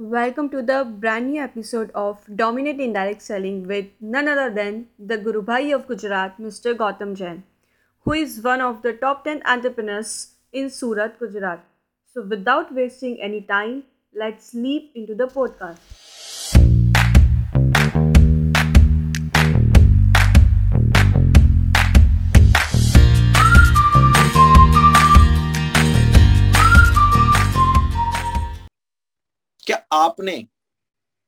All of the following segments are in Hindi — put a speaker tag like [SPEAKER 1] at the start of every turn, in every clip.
[SPEAKER 1] Welcome to the brand new episode of Dominate Indirect Selling with none other than the Guru Bhai of Gujarat, Mr. Gautam Jain, who is one of the top 10 entrepreneurs in Surat, Gujarat. So, without wasting any time, let's leap into the podcast.
[SPEAKER 2] आपने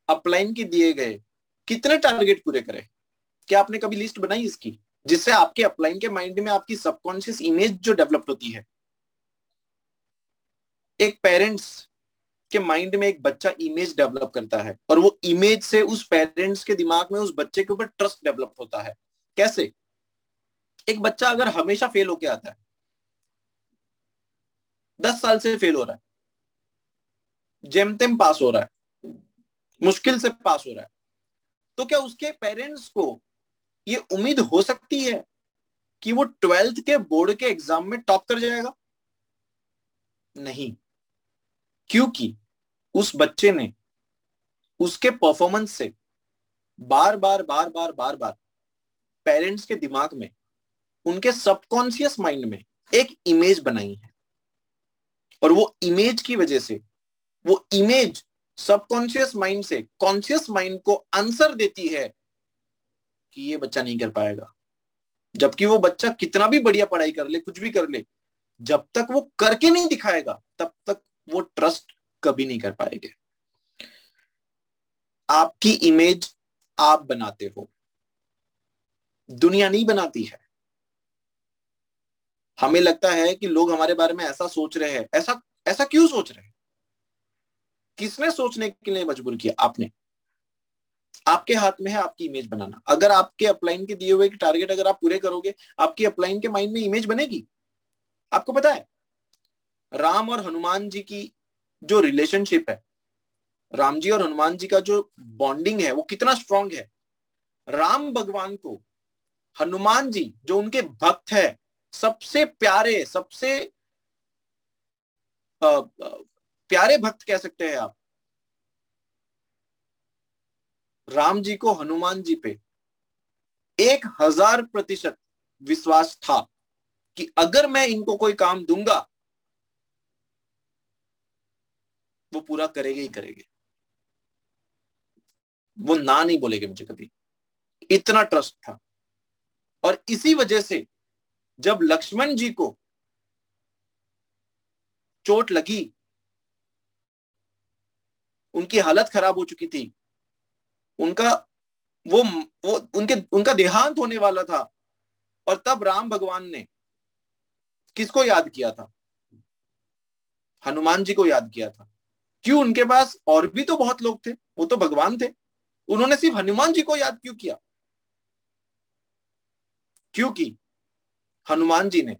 [SPEAKER 2] अपलाइन के दिए गए कितने टारगेट पूरे करे? क्या आपने कभी लिस्ट बनाई इसकी? जिससे आपके अपलाइन के माइंड में आपकी सबकॉन्शियस इमेज जो डेवलप होती है। एक पेरेंट्स के माइंड में एक बच्चा इमेज डेवलप करता है और वो इमेज से उस पेरेंट्स के दिमाग में उस बच्चे के ऊपर ट्रस्ट डेवलप होता है। कैसे? एक बच्चा अगर हमेशा फेल होके आता है, दस साल से फेल हो रहा है जेमतेम पास हो रहा है मुश्किल से पास हो रहा है। तो क्या उसके पेरेंट्स को ये उम्मीद हो सकती है कि वो ट्वेल्थ के बोर्ड के एग्ज़ाम में टॉप कर जाएगा? नहीं। क्योंकि उस बच्चे ने उसके परफॉर्मेंस से बार बार बार बार बार बार पेरेंट्स के दिमाग में, उनके सबकॉन्सियस माइंड में एक इमेज बनाई है। और वो इमेज की वजह से, वो इमेज सबकॉन्शियस माइंड से कॉन्शियस माइंड को आंसर देती है कि ये बच्चा नहीं कर पाएगा। जबकि वो बच्चा कितना भी बढ़िया पढ़ाई कर ले, कुछ भी कर ले, जब तक वो करके नहीं दिखाएगा, तब तक वो ट्रस्ट कभी नहीं कर पाएँगे। आपकी इमेज आप बनाते हो। दुनिया नहीं बनाती है। हमें लगता है कि लोग हमारे बारे में ऐसा सोच रहे हैं, ऐसा ऐसा क्यों सोच रहे हैं? किसने सोचने के लिए मजबूर किया? आपने। आपके हाथ में है आपकी इमेज बनाना। अगर आपके अपलाइन के दिए हुए टारगेट अगर आप पूरे करोगे, आपकी अपलाइन के माइंड में इमेज बनेगी। आपको पता है? राम और हनुमान जी की जो रिलेशनशिप है, राम जी और हनुमान जी का जो बॉन्डिंग है, वो कितना स्ट्रांग है। राम भगवान को हनुमान जी, जो उनके भक्त है, सबसे प्यारे, सबसे प्यारे भक्त कह सकते हैं आप। राम जी को हनुमान जी पे एक हज़ार प्रतिशत विश्वास था कि अगर मैं इनको कोई काम दूँगा, वो पूरा करेंगे ही करेंगे। वो ना नहीं बोलेंगे मुझे कभी। इतना ट्रस्ट था। और इसी वजह से जब लक्ष्मण जी को चोट लगी उनकी हालत खराब हो चुकी थी। उनका वो वो, उनके, उनका देहांत होने वाला था। और तब राम भगवान ने किसको याद किया था? हनुमान जी को याद किया था। क्यों? उनके पास और भी तो बहुत लोग थे। वो तो भगवान थे। उन्होंने सिर्फ़ हनुमान जी को याद क्यों किया? क्योंकि हनुमान जी ने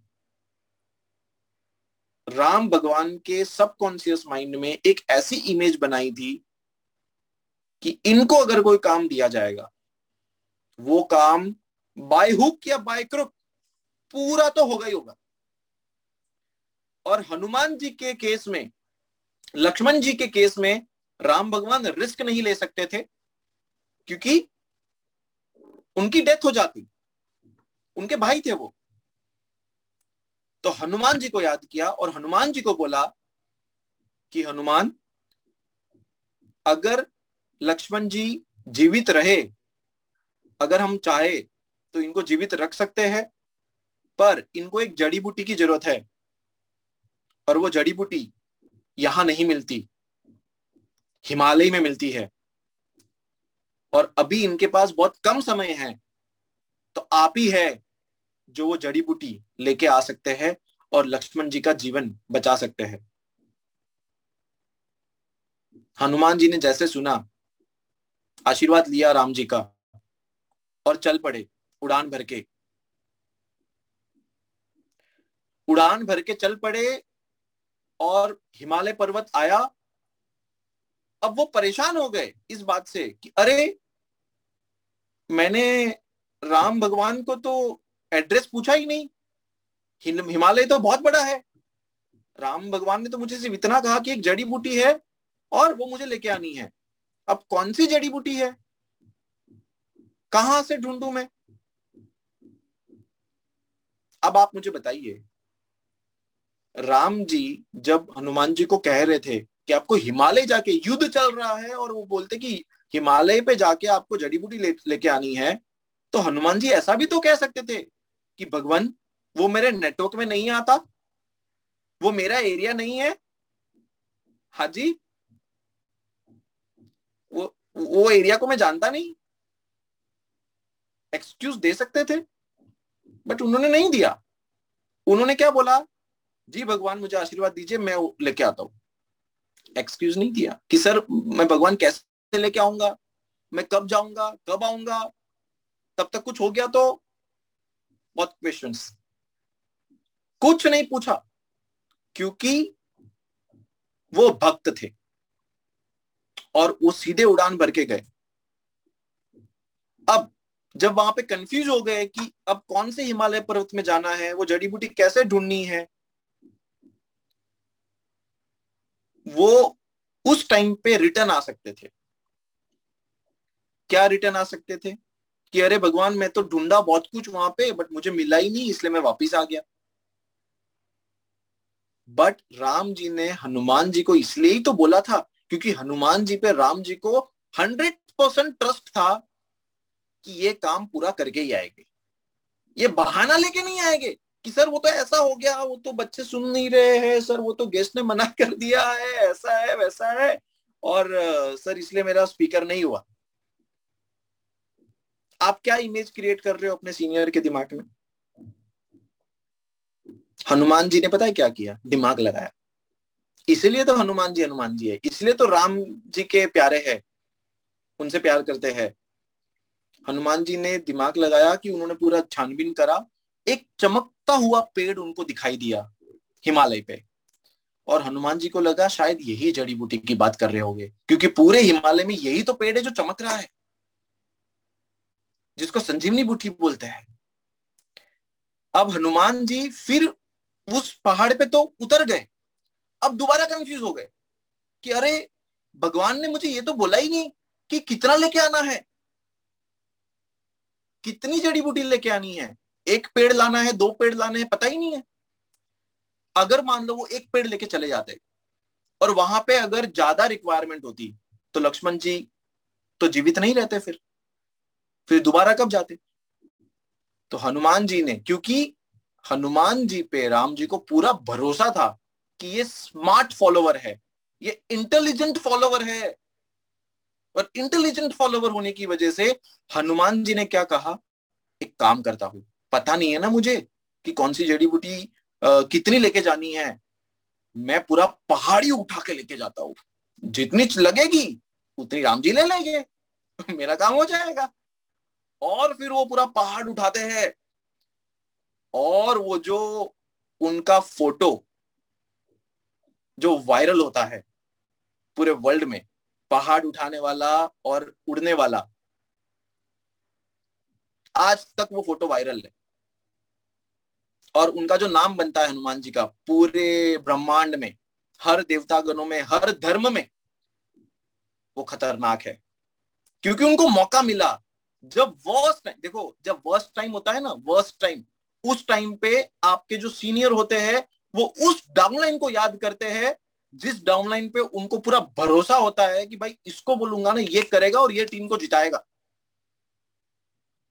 [SPEAKER 2] राम भगवान के सबकॉन्सियस माइंड में एक ऐसी इमेज बनाई थी कि इनको अगर कोई काम दिया जाएगा, वो काम बाय हुक या बाय क्रुक पूरा तो होगा ही होगा। और हनुमान जी के केस में, लक्ष्मण जी के केस में राम भगवान रिस्क नहीं ले सकते थे, क्योंकि उनकी डेथ हो जाती। उनके भाई थे वो। तो हनुमान जी को याद किया और हनुमान जी को बोला कि हनुमान, अगर लक्ष्मण जी जीवित रहे, अगर हम चाहे तो इनको जीवित रख सकते हैं, पर इनको एक जड़ी बूटी की ज़रूरत है और वो जड़ी बूटी यहाँ नहीं मिलती, हिमालय में मिलती है। और अभी इनके पास बहुत कम समय है तो आप ही है जो वो जड़ी बूटी लेके आ सकते हैं और लक्ष्मण जी का जीवन बचा सकते हैं। हनुमान जी ने जैसे सुना, आशीर्वाद लिया राम जी का और चल पड़े उड़ान भर के। उड़ान भर के चल पड़े और हिमालय पर्वत आया। अब वो परेशान हो गए इस बात से कि अरे, मैंने राम भगवान को तो एड्रेस पूछा ही नहीं। हिमालय तो बहुत बड़ा है। राम भगवान ने तो मुझे सिर्फ़ इतना कहा कि एक जड़ी बूटी है और वो मुझे लेके आनी है। अब कौन सी जड़ी बूटी है? कहाँ से ढूंढू मैं? अब आप मुझे बताइए। राम जी जब हनुमान जी को कह रहे थे कि आपको हिमालय जाके युद्ध चल रहा है और वो बोलते कि हिमालय पे जाके आपको जड़ी बूटी लेके आनी है तो हनुमान जी ऐसा भी तो कह सकते थे कि भगवान, वो मेरे नेटवर्क में नहीं आता? वो मेरा एरिया नहीं है? हाँ जी? वो वो एरिया को मैं जानता नहीं। एक्सक्यूज दे सकते थे बट उन्होंने नहीं दिया। उन्होंने क्या बोला? जी भगवान, मुझे आशीर्वाद दीजिए, मैं लेके आता हूँ। एक्सक्यूज नहीं दिया कि सर, मैं भगवान कैसे लेके आऊँगा? मैं कब जाऊँगा? कब आऊँगा? तब तक कुछ हो गया तो? बहुत क्वेश्चन कुछ नहीं पूछा, क्योंकि वो भक्त थे और वो सीधे उड़ान भर के गए। अब जब वहाँ पे कंफ्यूज हो गए कि अब कौन से हिमालय पर्वत में जाना है, वो जड़ी बूटी कैसे ढूंढनी है, वो उस टाइम पे रिटर्न आ सकते थे। क्या रिटर्न आ सकते थे? कि अरे भगवान, मैं तो ढूंढा बहुत कुछ वहाँ पे बट मुझे मिला ही नहीं, इसलिए मैं वापिस आ गया। बट राम जी ने हनुमान जी को इसलिए ही तो बोला था, क्योंकि हनुमान जी पे राम जी को हंड्रेड परसेंट ट्रस्ट था कि ये काम पूरा करके ही आएँगे। ये बहाना लेके नहीं आएँगे कि सर वो तो ऐसा हो गया, वो तो बच्चे सुन नहीं रहे हैं, सर वो तो गेस्ट ने मना कर दिया है, ऐसा है, वैसा है। और सर इसलिए मेरा स्पीकर नहीं हुआ। आप क्या इमेज क्रिएट कर रहे हो अपने सीनियर के दिमाग में? हनुमान जी ने पता है क्या किया? दिमाग लगाया। इसलिए तो हनुमान जी हनुमान जी है। इसलिए तो राम जी के प्यारे हैं। उनसे प्यार करते हैं। हनुमान जी ने दिमाग लगाया कि उन्होंने पूरा छानबीन करा। एक चमकता हुआ पेड़ उनको दिखाई दिया हिमालय पे। और हनुमान जी को लगा, शायद यही जड़ी बूटी की बात कर रहे होंगे। क्योंकि पूरे हिमालय में यही तो पेड़ है जो चमक रहा है। जिसको संजीवनी बूटी बोलते हैं। अब हनुमान जी फिर उस पहाड़ पे तो उतर गए। अब दोबारा कंफ्यूज हो गए कि अरे, भगवान ने मुझे ये तो बोला ही नहीं कि कितना लेके आना है। कितनी जड़ी बूटी लेके आनी है? एक पेड़ लाना है, दो पेड़ लाने हैं, पता ही नहीं है। अगर मान लो वो एक पेड़ लेके चले जाते और वहाँ पे अगर ज़्यादा रिक्वायरमेंट होती तो लक्ष्मण जी तो जीवित नहीं रहते फिर। फिर दोबारा कब जाते? तो हनुमान जी ने, क्योंकि हनुमान जी पे राम जी को पूरा भरोसा था कि ये स्मार्ट फॉलोवर है, ये इंटेलिजेंट फॉलोवर है। और इंटेलिजेंट फॉलोवर होने की वजह से हनुमान जी ने क्या कहा? एक काम करता हूँ, पता नहीं है ना मुझे कि कौन सी जड़ी बूटी कितनी लेके जानी है। मैं पूरा पहाड़ी उठा के लेके जाता हूँ, जितनी लगेगी, उतनी राम जी ले लेंगे, मेरा काम हो जाएगा। और फिर वो पूरा पहाड़ उठाते हैं। और वो जो उनका फ़ोटो, जो वायरल होता है पूरे वर्ल्ड में, पहाड़ उठाने वाला और उड़ने वाला, आज तक वो फ़ोटो वायरल है। और उनका जो नाम बनता है हनुमान जी का, पूरे ब्रह्मांड में, हर देवता गणों में, हर धर्म में, वो खतरनाक है। क्योंकि उनको मौका मिला जब वर्स्ट टाइम देखो, जब वर्स्ट टाइम होता है ना वर्स्ट टाइम उस टाइम पे आपके जो सीनियर होते हैं, वो उस डाउनलाइन को याद करते हैं, जिस डाउनलाइन पे उनको पूरा भरोसा होता है कि भाई इसको बोलूँगा ना, ये करेगा और ये टीम को जिताएगा।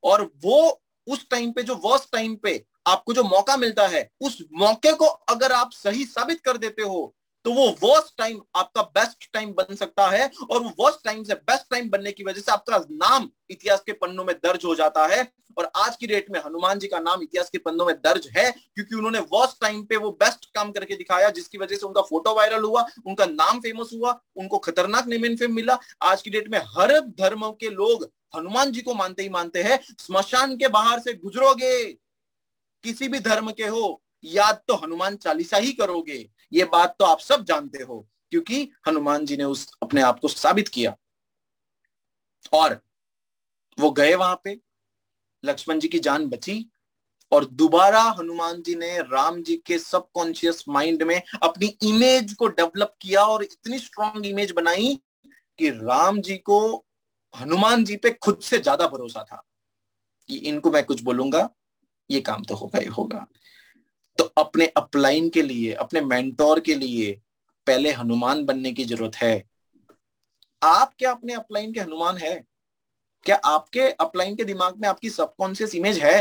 [SPEAKER 2] और वो उस टाइम पे, जो वर्स्ट टाइम पे आपको जो मौका मिलता है, उस मौके को अगर आप सही साबित कर देते हो तो वो वर्स्ट टाइम आपका बेस्ट टाइम बन सकता है और वो वर्स्ट टाइम से बेस्ट टाइम बनने की वजह से आपका नाम इतिहास के पन्नों में दर्ज हो जाता है और आज की डेट में हनुमान जी का नाम इतिहास के पन्नों में दर्ज है क्योंकि उन्होंने वर्स्ट टाइम पे वो बेस्ट काम करके दिखाया जिसकी वजह से उनका फ़ोटो वायरल हुआ, उनका नाम फ़ेमस हुआ, उनको खतरनाक नेम एंड फेम मिला। आज की डेट में हर धर्म के लोग हनुमान जी को मानते ही मानते हैं, स्मशान के बाहर से गुजरोगे, किसी भी धर्म के हो, याद तो हनुमान चालीसा ही करोगे। ये बात तो आप सब जानते हो, क्योंकि हनुमान जी ने उस अपने आप को साबित किया। और वो गए वहाँ पे, लक्ष्मण जी की जान बची, और दोबारा हनुमान जी ने राम जी के सबकॉन्शियस माइंड में अपनी इमेज को डेवलप किया और इतनी स्ट्रांग इमेज बनाई कि राम जी को हनुमान जी पे खुद से ज़्यादा भरोसा था। कि इनको मैं कुछ बोलूँगा, ये काम तो होगा ही होगा। तो अपने अपलाइन के लिए, अपने मेंटोर के लिए पहले हनुमान बनने की ज़रूरत है। आप क्या अपने अपलाइन के हनुमान है? क्या आपके अपलाइन के दिमाग में आपकी सबकॉन्शियस इमेज है?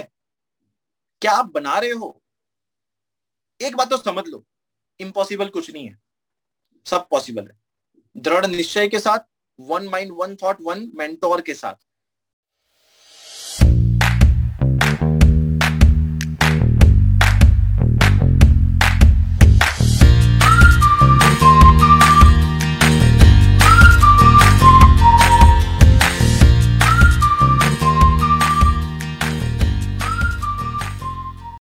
[SPEAKER 2] क्या आप बना रहे हो? एक बात तो समझ लो इम्पॉसिबल कुछ नहीं है, सब पॉसिबल है। दृढ़ निश्चय के साथ one mind one thought one mentor के साथ।